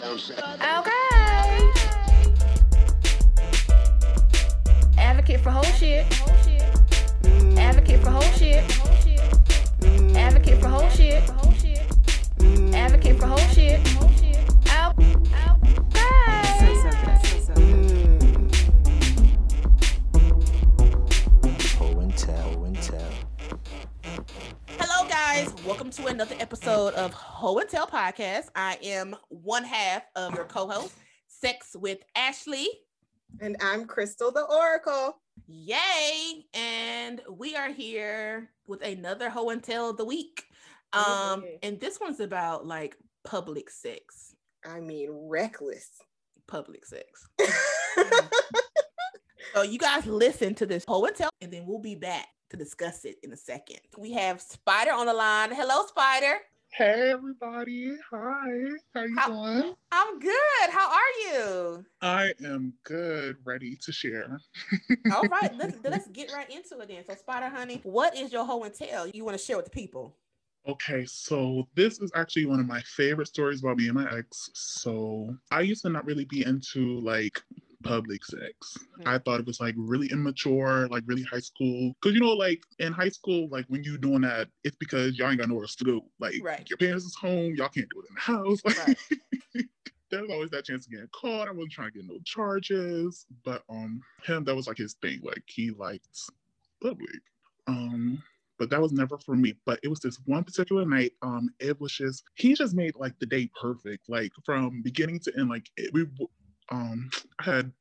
Okay. Advocate for whole shit. Advocate for whole shit. Advocate for whole shit. Advocate for whole shit. Welcome to another episode of Ho and Tell Podcast. I am one half of your co-host, Sex with Ashley. And I'm Crystal the Oracle. Yay! And we are here with another Ho and Tell of the week. Um, and this one's about like public sex. I mean, reckless. Public sex. So you guys listen to this Ho and Tell, and then we'll be back to discuss it in a second. We have Spider on the line. Hello, Spider. Hey everybody. Hi. How you How- doing? I'm good. How are you? I am good, ready to share. All right, let's let's get right into it then. So, Spider Honey, what is your Ho and Tell you want to share with the people? Okay, so this is actually one of my favorite stories about me and my ex. So I used to not really be into like public sex. Mhm. I thought it was like really immature, like really high school. Cause you know, like in high school, like when you doing that, it's because y'all ain't got nowhere else to go. Like Right. your parents is home, y'all can't do it in the house. Right. There's always that chance of getting caught. I wasn't trying to get no charges, but um, him that was like his thing. Like he liked public. Um, but that was never for me. But it was this one particular night. Um, it was just he just made like the day perfect, like from beginning to end. Like it, we, um, I had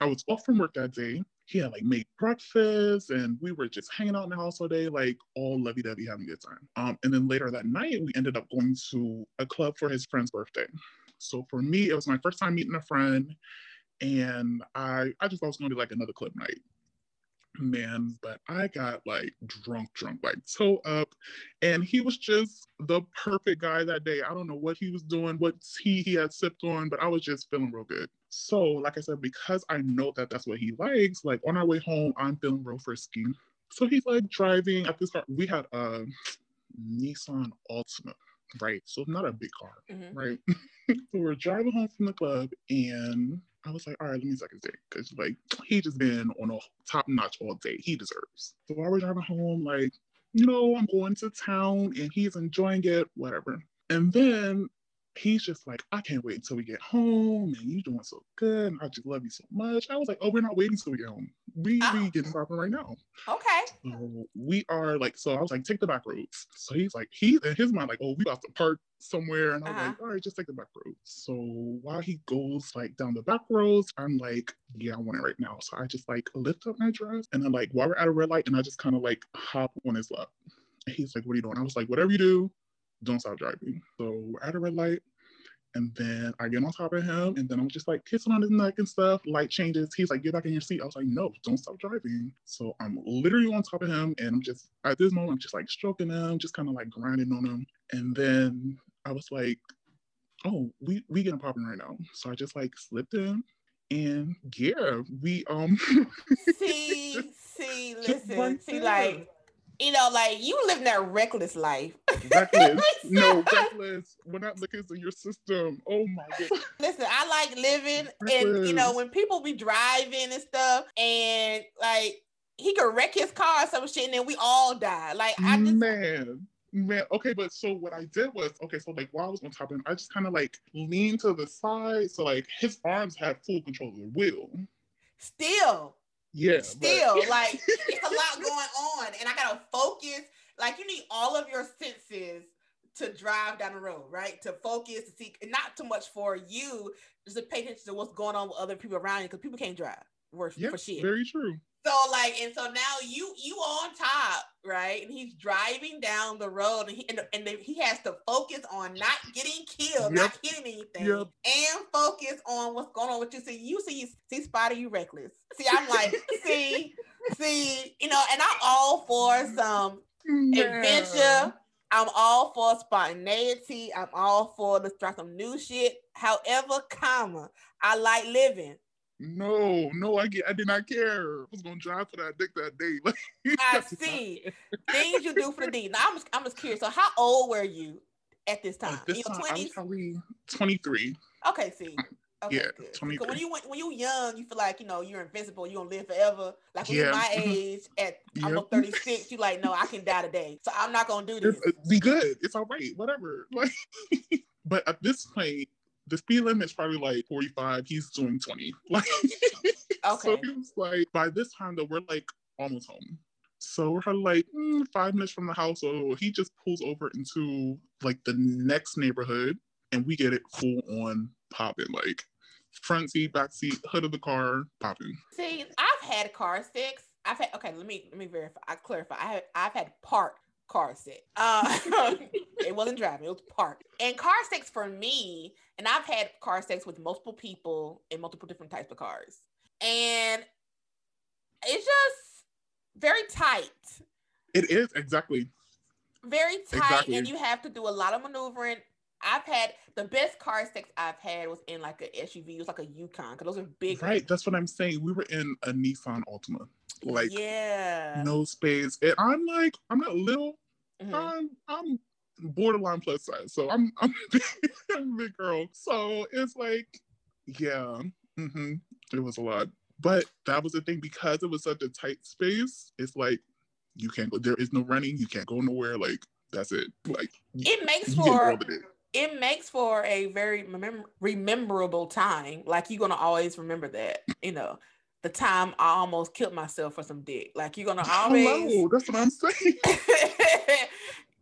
I was off from work that day. He had like made breakfast, and we were just hanging out in the house all day, like all lovey-dovey, having a good time. Um, and then later that night, we ended up going to a club for his friend's birthday. So for me, it was my first time meeting a friend, and I I just thought it was gonna be like another club night man, but I got like drunk, drunk, like toe up. And he was just the perfect guy that day. I don't know what he was doing, what tea he had sipped on, but I was just feeling real good. So, like I said, because I know that that's what he likes, like on our way home, I'm feeling real frisky. So he's like driving at this car. We had a Nissan Altima, right? So not a big car Mhm. right? so we're driving home from the club, and I was like, all right, let me suck his dick. Because, like, he just been on a top notch all day. He deserves. So while we're driving home, like, you know, I'm going to town and he's enjoying it, whatever. And then he's just like, I can't wait until we get home and you doing so good. And I just love you so much. I was like, oh, we're not waiting till we get home. We, Oh. we getting popping right now. Okay. So we are like, so I was like, take the back roads. So he's like, he in his mind, like, oh, we got to park somewhere. And I was Uh-huh. like, all right, just take the back roads. So while he goes like down the back roads, I'm like, yeah, I want it right now. So I just like lift up my dress and then like while we're at a red light, and I just kind of like hop on his lap. He's like, what are you doing? I was like, whatever you do, don't stop driving. So we're at a red light. And then I get on top of him, and then I'm just like kissing on his neck and stuff. Light changes. He's like, "Get back in your seat." I was like, "No, don't stop driving." So I'm literally on top of him, and I'm just at this moment, I'm just like stroking him, just kind of like grinding on him. And then I was like, "Oh, we we getting popping right now." So I just like slipped in, and yeah, we um. See, see, listen, see, like, you know, like you living that reckless life. reckless. no, reckless. We're not looking into your system. Oh my god. Listen, I like living, and you know, when people be driving and stuff, and like he could wreck his car or some shit, and then we all die. Like I just, man man okay but so what i did was okay so like while i was on top of him i just kind of like leaned to the side so like his arms had full control of the wheel still, yeah but- still, like it's a lot going on, and I gotta focus. Like you need all of your senses to drive down the road, right? To focus, to see, not too much for you, just to pay attention to what's going on with other people around you, because people can't drive. Worse yeah for shit. very true So like, and so now you you on top, right? And he's driving down the road, and he and, and then he has to focus on not getting killed, not hitting anything, Yep. and focus on what's going on with you. So you see, see, Spotty, you reckless. See, I'm like, see, see, you know, and I'm all for some adventure. I'm all for spontaneity. I'm all for let's try some new shit. However, comma, I like living. No no i get i did not care i was gonna drive for that dick that day I see things you do for the D. Now I'm just, I'm just curious. So how old were you at this time? At this time, I was probably 23 Okay, see. Okay, Yeah, good. 23. Because when you when you young, you feel like you know you're invincible. You're gonna live forever. Like when you're my mm-hmm. age, at Yep. almost 36, you like, no, I can die today. So I'm not gonna do this. It's, be good. It's all right. Whatever. Like, but at this point, the speed limit is probably like 45. He's doing 20. Like, so Okay. he was like, by this time though, we're like almost home. So we're like mm, five minutes from the house. So he just pulls over into like the next neighborhood, and we get it full on popping. Like front seat, back seat, hood of the car popping. See, I've had car sex. I've had okay. Let me let me verify. I clarify. I have, I've had parked car sex. Uh, it wasn't driving. It was parked. And car sex for me, and I've had car sex with multiple people in multiple different types of cars, and it's just very tight. It is exactly very tight Exactly. and you have to do a lot of maneuvering. I've had the best car sex I've had was in like a SUV. It was like a Yukon because those are big. right. That's what I'm saying. We were in a Nissan Altima, like yeah. no space, and I'm like, I'm not little. Mhm. I'm I'm borderline plus size, so I'm I'm a big, I'm a big girl. So it's like, yeah, hmm it was a lot. But that was the thing because it was such a tight space. It's like you can't go. There is no running. You can't go nowhere. Like that's it. Like It makes for it. makes for a very remem- rememberable time. Like you're gonna always remember that. You know, the time I almost killed myself for some dick. Like you're gonna always. Hello, that's what I'm saying.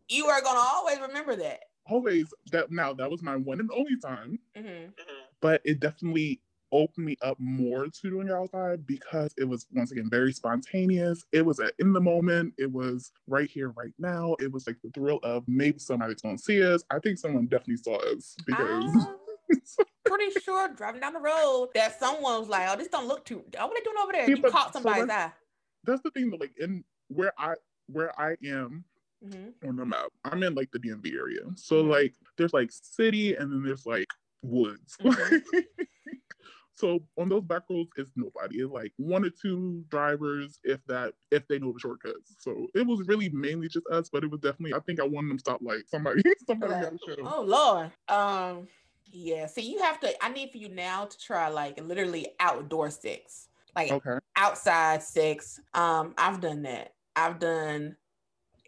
you are gonna always remember that. Always that. Now that was my one and only time. hmm but it definitely opened me up more to doing it outside because it was once again very spontaneous. It was at, in the moment. It was right here, right now. It was like the thrill of maybe somebody's gonna see us. I think someone definitely saw us because I'm pretty sure driving down the road that someone was like, "Oh, this don't look too. Oh, what they doing over there?" Yeah, you but- caught so somebody's eye. that's- that's the thing. That, like in where I where I am hmm on the map, I'm in like the DMV area. So Mhm. like there's like city and then there's like woods. Mhm. so on those back roads, it's nobody. It's like one or two drivers, if that, if they know the shortcuts. So it was really mainly just us, but it was definitely. I think I wanted them to stop like somebody. somebody got to show. Oh Lord. Um. Yeah. See, you have to. I need for you now to try like literally outdoor sex, like Okay. outside sex. Um. I've done that. I've done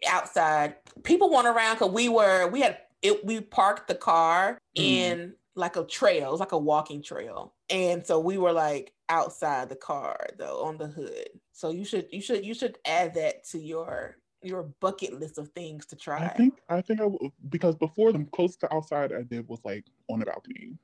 outside. People went around because we were we had it. We parked the car Mm. in like a trail. It was like a walking trail, and so we were like outside the car though on the hood. So you should you should you should add that to your your bucket list of things to try. I think I think I w- because before the closest to outside I did was like on the balcony.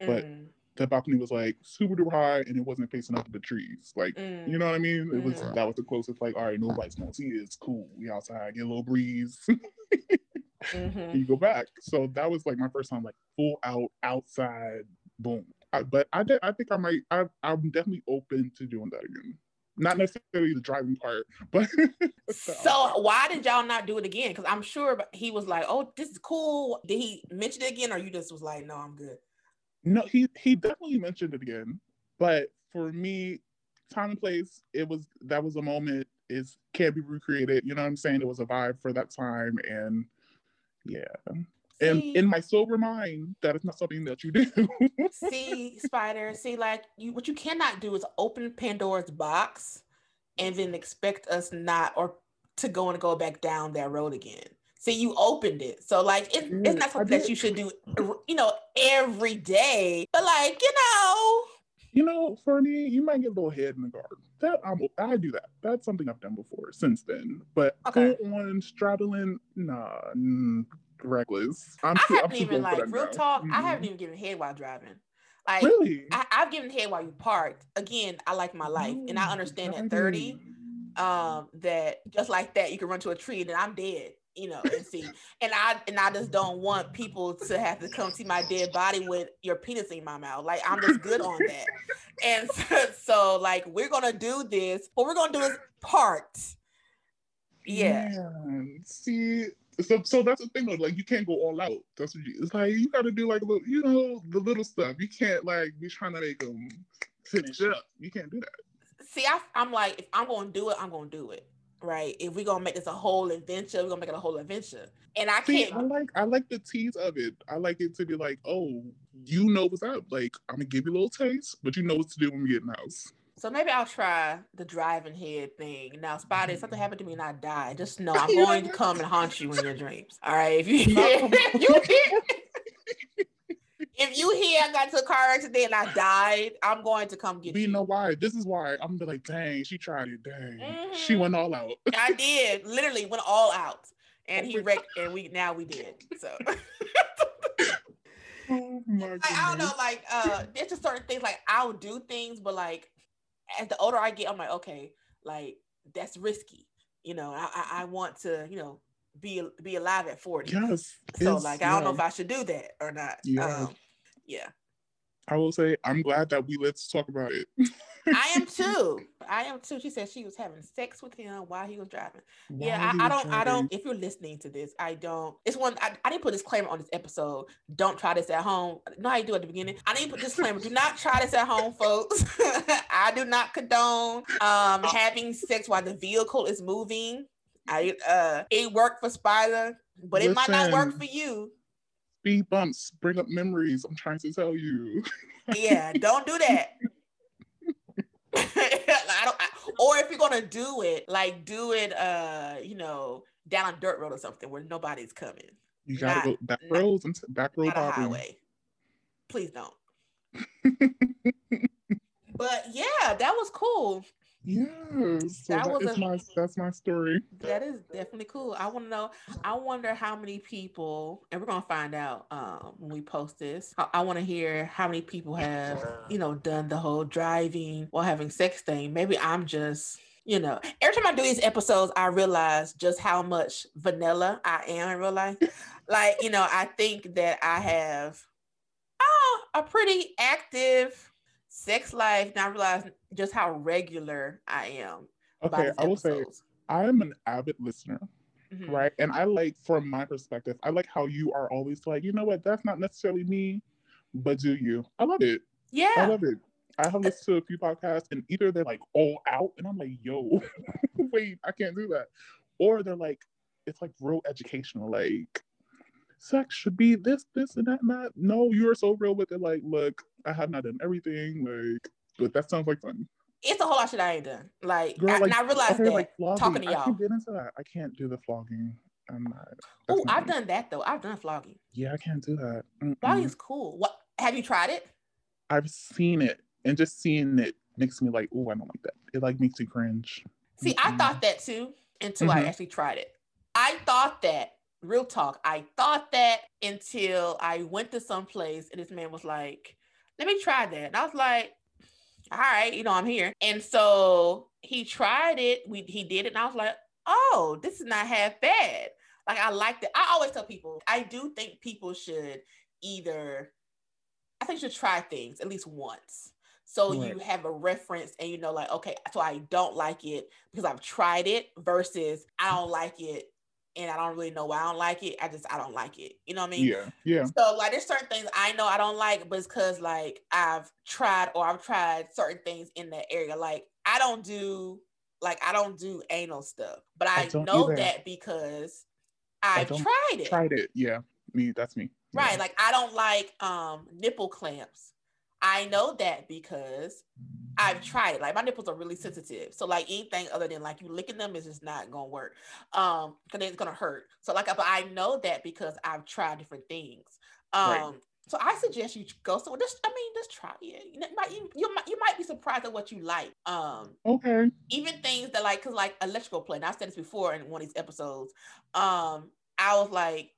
but- Mm, The balcony was like super duper high and it wasn't facing up to the trees. Like mm. you know what I mean? It was Mhm. that was the closest. Like all right, nobody's gonna see it. It's cool. We outside, get a little breeze. Mhm. you go back. So that was like my first time, like full out outside, boom. I, but I did, I think I might. I, I'm definitely open to doing that again. Not necessarily the driving part, but So why did y'all not do it again? Because I'm sure he was like, "Oh, this is cool." Did he mention it again, or you just was like, "No, I'm good." no, he he definitely mentioned it again. But for me, time and place, it was that was a moment. Is can't be recreated. You know what I'm saying? It was a vibe for that time, and yeah. And See, in my sober mind, that is not something that you do. see, Spider. See, like you, what you cannot do is open Pandora's box and then expect us not or to go and go back down that road again. See, you opened it, so like it, Yeah, it's not something that you should do, you know, every day. But like you know, you know, Fernie, you might get a little head in the garden. That I'm, I do that. That's something I've done before since then. But Okay. full on straddling, nah, mm, reckless. I'm I too, haven't too even like real now. talk. I Mhm. haven't even given head while driving. Like really. I, I've given head while you parked. Again, I like my life, and I understand at thirty, um, that just like that, you can run to a tree and then I'm dead. You know, and see, and I and I just don't want people to have to come see my dead body with your penis in my mouth. Like I'm just good on that. And so, so like we're gonna do this. What we're gonna do is part. Yeah. Man, see, so so that's the thing though. Like you can't go all out. That's what you. It's like you got to do like a little, you know, the little stuff. You can't like be trying to make them finish up. You can't do that. See, I, I'm like, if I'm gonna do it, I'm gonna do it. right? If we're gonna make this a whole adventure, we're gonna make it a whole adventure. And I See, can't I like I like the tease of it. I like it to be like, oh, you know what's up. Like I'm gonna give you a little taste, but you know what to do when we get in the house. So maybe I'll try the driving head thing. Now, Spotty, if something happened to me and I die, just know I'm going to come and haunt you in your dreams. All right. If you you hear if you hear I got into a car accident and I died, I'm going to come get you you. know why? This is why I'm gonna be like, dang, she tried it. Dang, she Mhm. went all out. I did literally went all out, and he Oh wrecked, and we now we did. So Oh my like, I don't know, like uh, there's just certain things like I'll do things, but like as the older I get, I'm like, okay, like that's risky. You know, I I, I want to, you know, be be alive at 40. Yes. So like I don't know if I should do that or not. Yeah. Um, yeah. I will say I'm glad that we let's talk about it. I am too. I am too. She said she was having sex with him while he was driving. Yeah, While he I, I don't. I don't. If you're listening to this, I don't. It's one. I, I didn't put disclaimer on this episode. Don't try this at home. No, I do at the beginning. I didn't put disclaimer. do not try this at home, folks. I do not condone um having sex while the vehicle is moving. I uh, it worked for Spider, but it might not work for you. Speed bumps bring up memories. I'm trying to tell you. Yeah, don't do that. I don't. I, or if you're gonna do it, like do it, uh, you know, down a dirt road or something where nobody's coming. You gotta Not- go back not- roads and back road not a hopping. highway. Please don't. But yeah, that was cool. Yes. So That that was a- my that's my story. That is definitely cool. I want to know. I wonder how many people, and we're gonna find out um, when we post this. I, I want to hear how many people have, you know, done the whole driving while having sex thing. Maybe I'm just, you know, every time I do these episodes, I realize just how much vanilla I am in real life. like, you know, I think that I have oh, a pretty active sex life. Now I realize just how regular I am. Okay, I will say. I'm an avid listener, Mhm. right? And I like, from my perspective, I like how you are always like, you know what, that's not necessarily me, but do you? I love it. Yeah. I love it. I have listened to a few podcasts, and either they're like all out, and I'm like, yo, wait, I can't do that. Or they're like, it's like real educational, like sex should be this, this, and that, and that. No, you're so real with it. Like, look, I have not done everything, like, but that sounds like fun. It's a whole lot of shit I ain't done. Like, Girl, I, like, and I realized Okay, that like flogging. talking to I y'all. can't get into that. I can't do the flogging. I'm not. Oh, I've me. done that though. I've done flogging. Yeah, I can't do that. Mm-mm. Flogging's cool. What have you tried it? I've seen it, and just seeing it makes me like, oh, I don't like that. It like makes me cringe. See, I Mm-mm. thought that too until I Mhm. actually tried it. I thought that, real talk, I thought that until I went to some place and this man was like, let me try that. And I was like, all right, you know, I'm here. And so he tried it. We he did it, and I was like, oh, this is not half bad. Like I liked it. I always tell people, I do think people should either I think you should try things at least once. So you have a reference and you know, like, okay, so I don't like it because I've tried it versus I don't like it and I don't really know why I don't like it. I just I don't like it. You know what I mean? Yeah, yeah. So like there's certain things I know I don't like, but it's because like I've tried or I've tried certain things in that area. Like I don't do like I don't do anal stuff, but I, I know either. that because I I've tried it. Tried it. Yeah, me. That's me. Yeah. Right. Like I don't like um nipple clamps. I know that because I've tried it. Like my nipples are really sensitive. So like anything other than like you licking them is just not gonna work. Um, because it's gonna hurt. So like but I know that because I've tried different things. Um Right. so I suggest you go somewhere. Just I mean, just try it. You, might, you, you might you might be surprised at what you like. Um Okay. even things that like because like electrical play and i've said this before in one of these episodes um i was like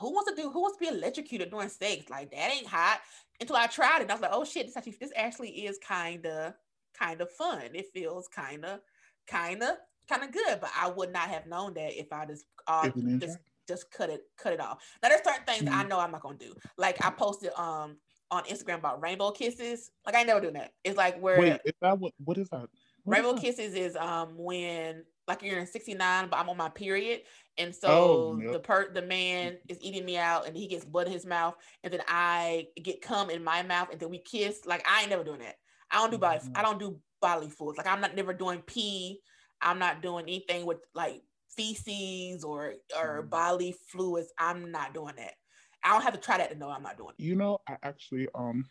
who wants to do who wants to be electrocuted during sex like that ain't hot until i tried it and i was like oh shit this actually this actually is kind of kind of fun it feels kind of kind of kind of good but i would not have known that if i just uh, If you didn't just just cut it cut it off now there's certain things i Mhm. know i'm not gonna do like i posted um on instagram about rainbow kisses like i ain't never doing that it's like where Wait, is that what? What is that? What is Rainbow that? kisses is um when like you're in 69, but I'm on my period. And so Oh, the per the man is eating me out and he gets blood in his mouth, and then I get cum in my mouth, and then we kiss. Like I ain't never doing that. I don't do body Mhm. I don't do bodily fluids. Like I'm not never doing pee. I'm not doing anything with like feces or or Mhm. bodily fluids. I'm not doing that. I don't have to try that to know I'm not doing it. You know, I actually um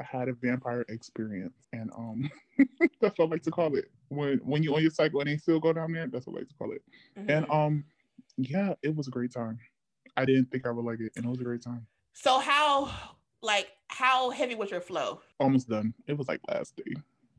I had a vampire experience and um that's what I like to call it. When when you're on your cycle and they still go down there, that's what I like to call it. And Mhm. um yeah, it was a great time. I didn't think I would like it and it was a great time. so how like how heavy was your flow? Almost done. It was like last day.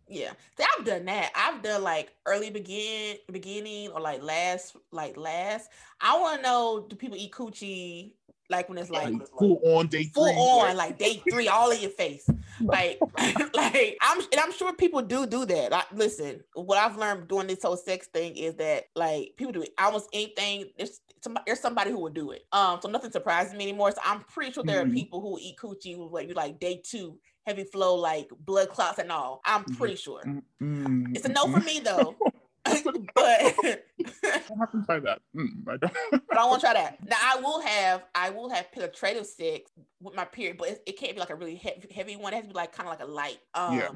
Yeah, see, I've done that. I've done like early begin beginning or like last like last. I want to know do people eat coochie like when it's like Like full on day full three. on like day three all in your face like like i'm and i'm sure people do do that like listen what i've learned doing this whole sex thing is that like people do almost anything there's somebody there's somebody who would do it um so nothing surprises me anymore so i'm pretty sure there are Mhm. people who eat coochie like like day two heavy flow like blood clots and all i'm Mhm. pretty sure Mm, it's a no for me though but I have to try that. Mm, I don't. but I want to try that. Now I will have I will have penetrative sex with my period, but it, it can't be like a really heavy, heavy one. It has to be like kind of like a light. Um, Yeah.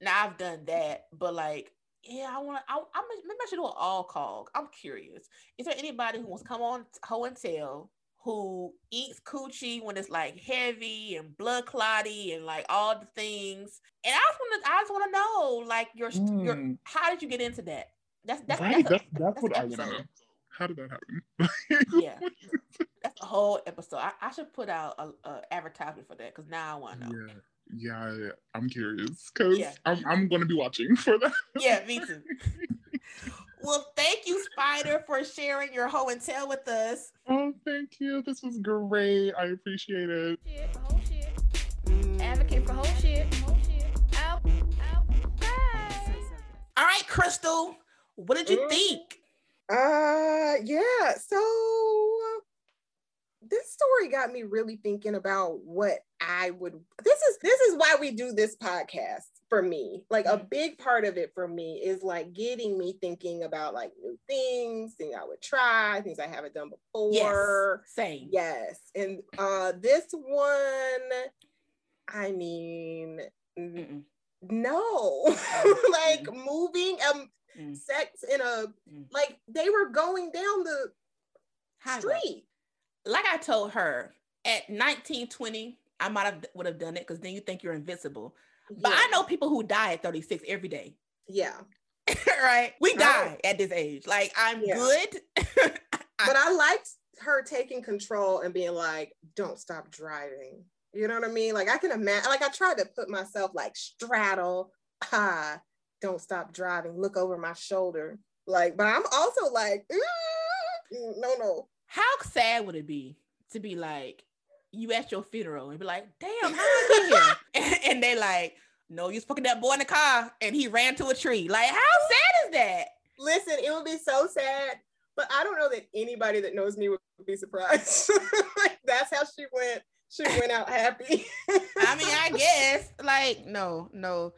Now I've done that, but like yeah, I want to. I, I'm maybe I should do an all call. I'm curious. Is there anybody who wants to come on Ho and Tell who eats coochie when it's like heavy and blood clotty and like all the things? And I just want to. I just want to know like your your Mm, how did you get into that? That's that's right. that's, That's, a, that's, that's what an I want to know. How did that happen? Yeah. That's a whole episode. I, I should put out a, a advertisement for that because now I want to know. Yeah. Yeah, yeah, I'm curious because Yeah. I'm, I'm going to be watching for that. Yeah, me too. well, thank you, Spider, for sharing your Ho and Tell with us. Oh, thank you. This was great. I appreciate it. Shit whole shit. Advocate for whole shit. Whole shit. Out. Out. All right, Crystal, what did you Mm. think? Uh yeah, so this story got me really thinking about what I would this is this is why we do this podcast for me. Like a big part of it for me is like getting me thinking about like new things, things I would try, things I haven't done before. Yes, same. Yes. And uh this one, I mean, Mm-mm. no. like moving um Mm. sex in a Mm. like they were going down the Highway. street. Like I told her, at 19, 20, I might have would have done it because then you think you're invincible. But I know people who die at 36 every day. Yeah. right? We Right. die at this age. Like I'm Yeah. good. But I liked her taking control and being like, don't stop driving. You know what I mean? Like I can imagine like I tried to put myself like straddle, ah, don't stop driving, look over my shoulder. Like, but I'm also like, "Ooh, no, no. How sad would it be to be like, you at your funeral and be like, damn, how I get here? and, and they like, no, you spoke to that boy in the car and he ran to a tree. Like, how sad is that? Listen, it would be so sad, but I don't know that anybody that knows me would be surprised. like that's how she went. She went out happy. I mean, I guess. Like, no, no.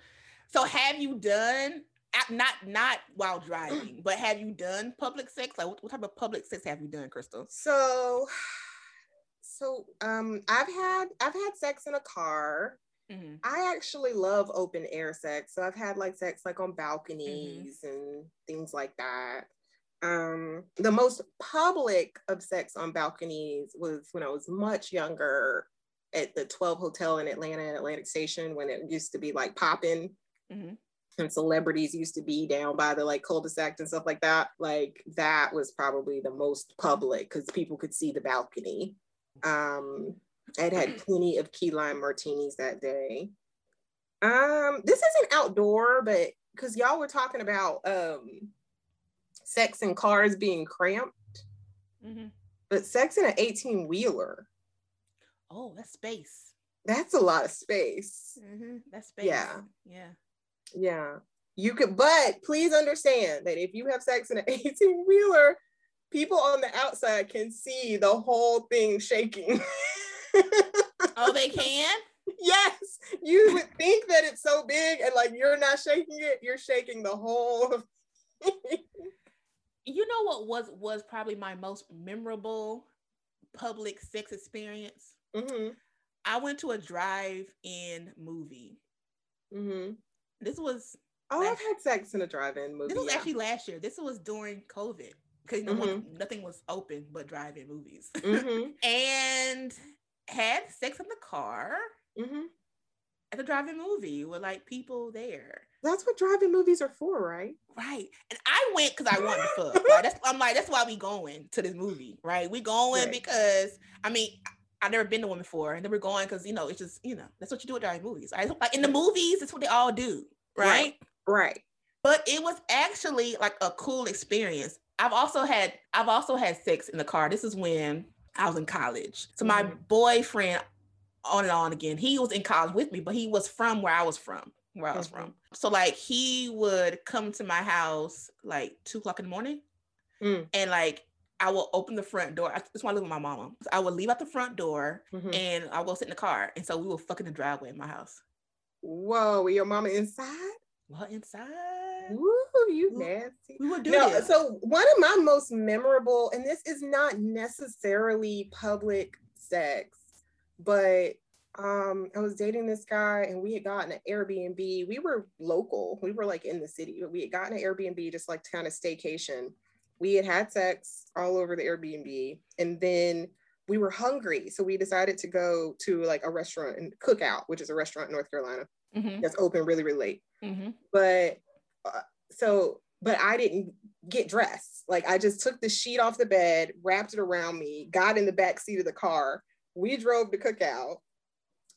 So have you done uh, not not while driving, but have you done public sex? Like what, what type of public sex have you done, Crystal? so so um I've had I've had sex in a car. Mm-hmm. I actually love open air sex. So I've had like sex like on balconies and things like that. Um, the most public of sex on balconies was when I was much younger at the 12 Hotel in Atlanta and Atlantic Station when it used to be like popping Mhm. and celebrities used to be down by the like cul-de-sac and stuff like that. Like that was probably the most public because people could see the balcony. Um, I'd had plenty of key lime martinis that day. Um, this isn't outdoor, but because y'all were talking about um sex in cars being cramped, Mm-hmm. but sex in an 18 wheeler, Oh, that's space. that's a lot of space. Mm-hmm. That's space. Yeah. Yeah. Yeah. You could, but please understand that if you have sex in an 18 wheeler, people on the outside can see the whole thing shaking. Oh, they can? yes, you would think that it's so big and like you're not shaking it, you're shaking the whole. You know what was was probably my most memorable public sex experience? hmm I went to a drive-in movie. hmm This was Oh, I've had sex in a drive-in movie. This was yeah. actually last year. This was during COVID because no one, nothing was open but drive-in movies. Mhm, and had sex in the car mhm. at the drive-in movie with like people there. That's what drive-in movies are for, right? Right. And I went because I wanted to fuck. Right? That's I'm like, that's why we going to this movie, right? We going Right. because I mean I- I've never been to one before, and then we're going because you know it's just you know that's what you do at driving movies. Right? Like in the movies, it's what they all do, right? Right. Right. But it was actually like a cool experience. I've also had I've also had sex in the car. This is when I was in college. So my Mhm. boyfriend, on and on again, he was in college with me, but he was from where I was from, where I was Mhm. from. So like he would come to my house like two o'clock in the morning, Mm. and like I will open the front door. I just want to live with my mama. So I would leave out the front door Mhm. and I'll go sit in the car. And so we will fuck in the driveway in my house. Whoa, your mama inside? Well, inside. Woo, you nasty. We would do No, this. so one of my most memorable, and this is not necessarily public sex, but um, I was dating this guy and we had gotten an Airbnb. We were local, we were like in the city, but we had gotten an Airbnb just like kind of staycation. We had had sex all over the Airbnb, and then we were hungry, so we decided to go to like a restaurant and Cookout, which is a restaurant in North Carolina Mhm, that's open really, really late mhm. but uh, so but i didn't get dressed. Like i just took the sheet off the bed wrapped it around me got in the back seat of the car. We drove to cookout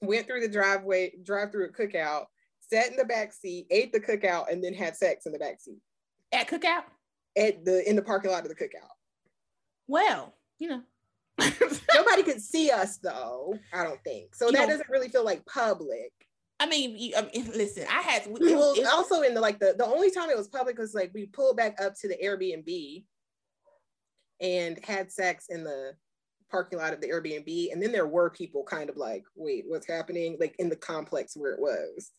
went through the driveway drive through a cookout sat in the back seat ate the cookout and then had sex in the back seat. At cookout. at the in the parking lot of the cookout. Well, you know. nobody could see us though i don't think. So You that don't- doesn't really feel like public I mean, you, I mean, listen, I had it, well, it- also in the like the the only time it was public was like we pulled back up to the Airbnb and had sex in the parking lot of the Airbnb, and then there were people kind of like, wait, what's happening? Like in the complex where it was,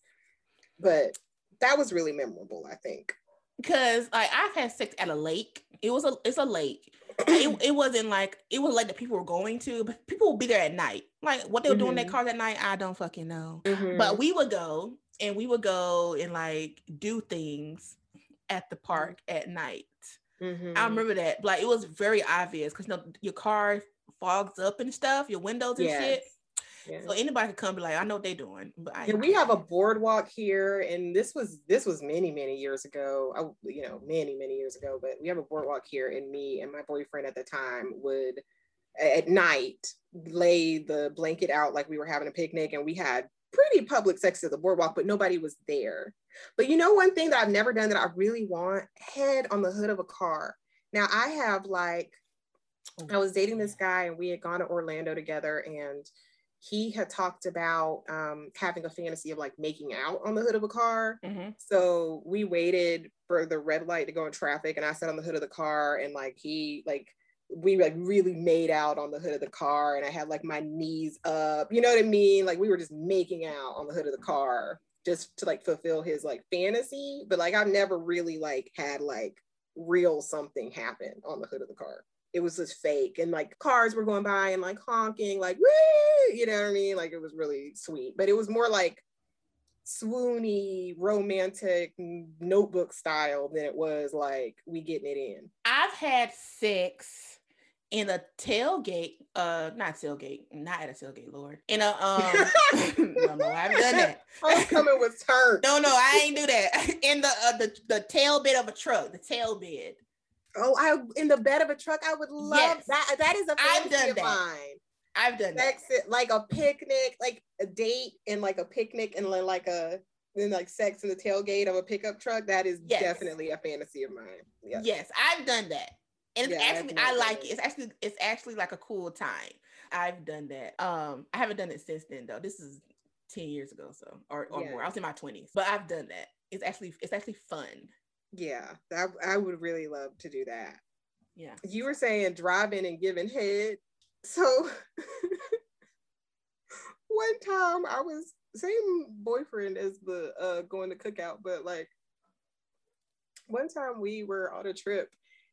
but that was really memorable. I think. because like I've had sex at a lake. It was a it's a lake. It, it wasn't like it was like the people were going to, but people would be there at night. Like what they were doing in their Mhm. cars at night, I don't fucking know. Mhm. But we would go and we would go and like do things at the park at night. Mhm. I remember that. Like it was very obvious because you know your car fogs up and stuff, your windows and shit. Yes. So anybody could come be like, I know what they're doing. But I ain't we have a boardwalk here, and this was this was many many years ago. I, you know, many many years ago. But we have a boardwalk here, and me and my boyfriend at the time would at night lay the blanket out like we were having a picnic, and we had pretty public sex at the boardwalk, but nobody was there. But you know, one thing that I've never done that I really want head on the hood of a car. Now I have like I was dating this guy and we had gone to Orlando together and he had talked about um, having a fantasy of like making out on the hood of a car. Mhm. So we waited for the red light to go in traffic and I sat on the hood of the car and like he like we like really made out on the hood of the car and I had like my knees up. You know what I mean? Like we were just making out on the hood of the car just to like fulfill his like fantasy. But like I've never really like had like real something happen on the hood of the car it was just fake and like cars were going by and like honking like Woo! you know what i mean like it was really sweet but it was more like swoony romantic notebook style than it was like we getting it in I've had sex in a tailgate, uh, not tailgate, not at a tailgate, Lord. In a um no, no, I've done that. homecoming was turned No, no, I ain't do that. In the uh, the the tail bit of a truck, the tail bed. Oh i in the bed of a truck i would love Yes. that that is a I've fantasy done of that. mine I've done that. it- like a picnic like a date and like a picnic and then like a then like sex in the tailgate of a pickup truck that is Yes. definitely a fantasy of mine yeah Yes, I've done that. And it's Yeah, actually I like it. it. It's actually it's actually like a cool time. I've done that. Um, I haven't done it since then though. This is 10 years ago, so or, or Yeah. more. I was in my 20s, but I've done that. It's actually it's actually fun. Yeah, that I would really love to do that. Yeah. You were saying driving and giving head. So one time I was same boyfriend as the uh going to cookout, but like one time we were on a trip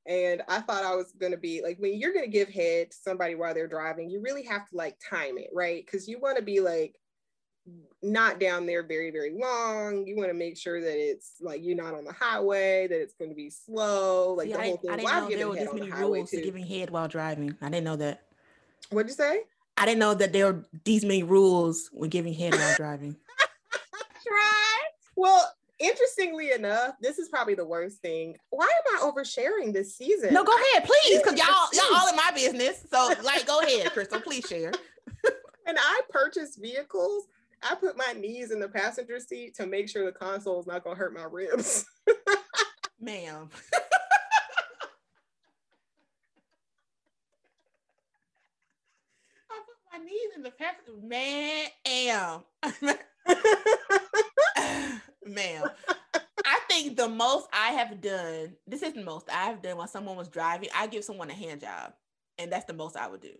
and I thought I was gonna be like when you're gonna give head to somebody while they're driving, you really have to like time it, right? Because you want to be like not down there very very long. You want to make sure that it's like you're not on the highway, that it's going to be slow, like See, the I, whole thing. I didn't Well, know there were this many rules to giving head while driving. I didn't know that. What'd you say? I didn't know that there were these many rules when giving head while driving. Try. Well, interestingly enough, this is probably the worst thing. Why am I oversharing this season? No, go ahead, please, because y'all y'all all in my business. So, like, go ahead, Crystal. Please share. When I purchase vehicles, I put my knees in the passenger seat to make sure the console is not gonna hurt my ribs. Ma'am. I put my knees in the passenger. Man, ma'am. I think the most I have done, this is the most I have done while someone was driving, I give someone a hand job. And that's the most I would do.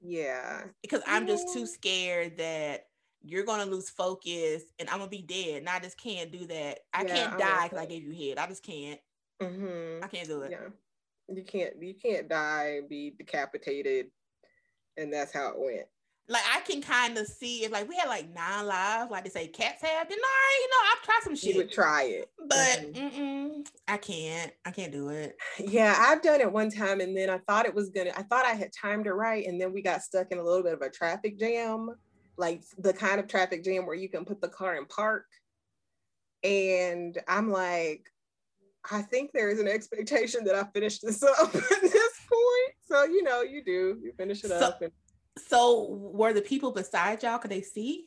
yeah. Because I'm just too scared that you're gonna lose focus and I'm gonna be dead. And I just can't do that. I Yeah, can't I die because I gave you head. I just can't. hmm I can't do it. Yeah. You can't you can't die and be decapitated. And that's how it went. like I can kind of see if like we had like nine lives, like they say cats have, then all right, you know, I've tried some shit. You would try it. But Mhm. mm-mm, I can't. I can't do it. Yeah, I've done it one time and then I thought it was gonna, I thought I had timed it right. And then we got stuck in a little bit of a traffic jam, like the kind of traffic jam where you can put the car in park. And I'm like, I think there is an expectation that I finish this up at this point. So, you know, you do, you finish it So- up. And So were the people beside y'all? Could they see?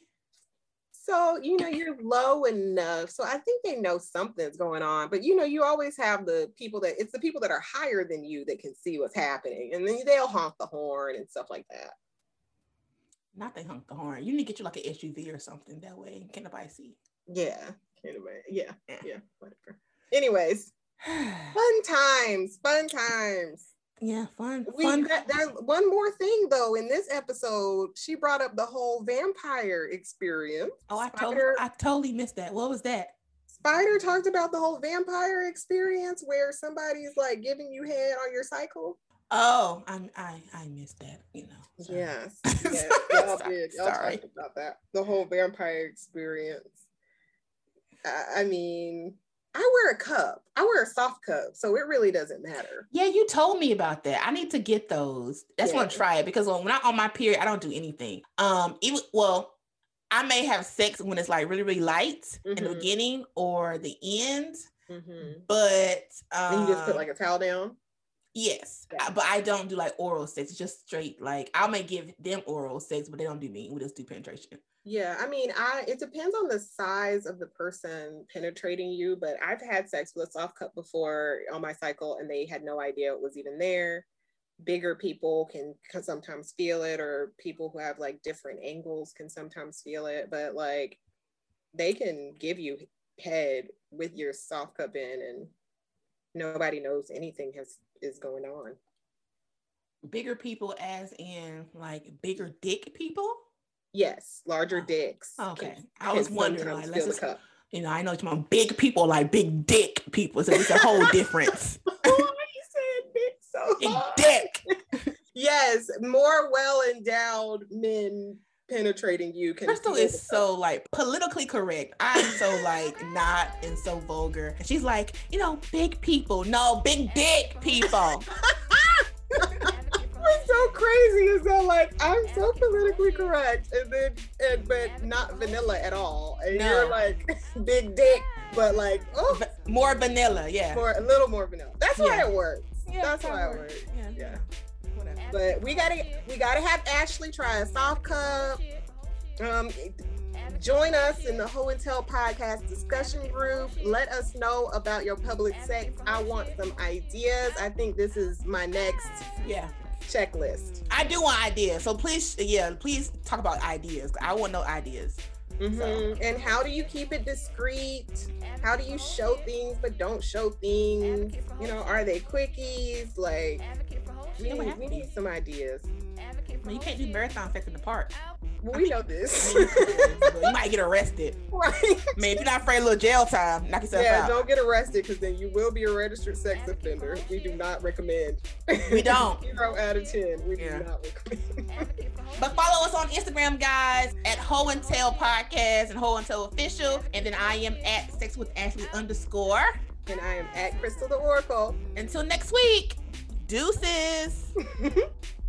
so, you know, you're low enough. So I think they know something's going on. But, you know, you always have the people that, it's the people that are higher than you that can see what's happening. And then they'll honk the horn and stuff like that. Not they honk the horn. You need to get you like an SUV or something. That way, can nobody see? Yeah. Anyway, yeah, Yeah. yeah, whatever. Anyways, fun times, fun times. yeah, fun. We fun. that, there one more thing though in this episode, she brought up the whole vampire experience. oh, I totally, I totally missed that. What was that? Spider talked about the whole vampire experience where somebody's like giving you head on your cycle. Oh, I, I, I missed that. You know. Sorry. Yes, yes, y'all Sorry- did. Y'all sorry. talked about that. The whole vampire experience. I, I mean, I wear a cup. I wear a soft cup, so it really doesn't matter. Yeah, you told me about that. I need to get those. That's want Yeah. to try it because when I'm on my period, I don't do anything. Um, even well, I may have sex when it's like really, really light in the Mhm. beginning or the end, Mm-hmm. but um, And you just put like a towel down. Yes, Yeah. But I don't do like oral sex. It's just straight like I may give them oral sex, but they don't do me. We just do penetration. Yeah, I mean, I it depends on the size of the person penetrating you, but I've had sex with a soft cup before on my cycle, and they had no idea it was even there. Bigger people can, can sometimes feel it, or people who have like different angles can sometimes feel it, but like they can give you head with your soft cup in, and nobody knows anything has is going on. Bigger people, as in like bigger dick people. Yes, larger Oh, dicks. okay. I was wondering, like, let's just-. You know, I know you're talking big people, like big dick people. So it's a whole difference. Why you saying dick so Big hard? dick. Yes, more well endowed men penetrating you can. Crystal is so like politically correct. I'm so like not and so vulgar. And she's like, you know, big people. No, big dick people. What's so crazy is that like I'm so politically correct, and then and but not vanilla at all, and No. you're like big dick, but like oh, More vanilla, yeah. more a little more vanilla. That's why Yeah. it works. Yeah, That's why it works. works. Yeah. Yeah. But we gotta we gotta have Ashley try a soft cup. Um, join us in the Ho and Tell podcast discussion group. Let us know about your public sex. I want some ideas. I think this is my next Yeah. checklist. I do want ideas. So please, yeah, please talk about ideas. I want no ideas. Mhm. And how do you keep it discreet? How do you show things but don't show things? You know, are they quickies? Like, we It would need, have we to need some ideas. I mean, you can't do marathon sex in the park. Well, we know this. mean, you might get arrested. right. I mean, if you're not afraid of a little jail time, knock yourself Yeah, out. don't get arrested because then you will be a registered sex offender. We do not recommend. We don't. Zero out of ten. We Yeah. do not recommend. But follow us on Instagram, guys, at Ho and Tell Podcast and Ho and Tell Official. And then I am at Sex with Ashley underscore. And I am at Crystal the Oracle. Until next week, deuces.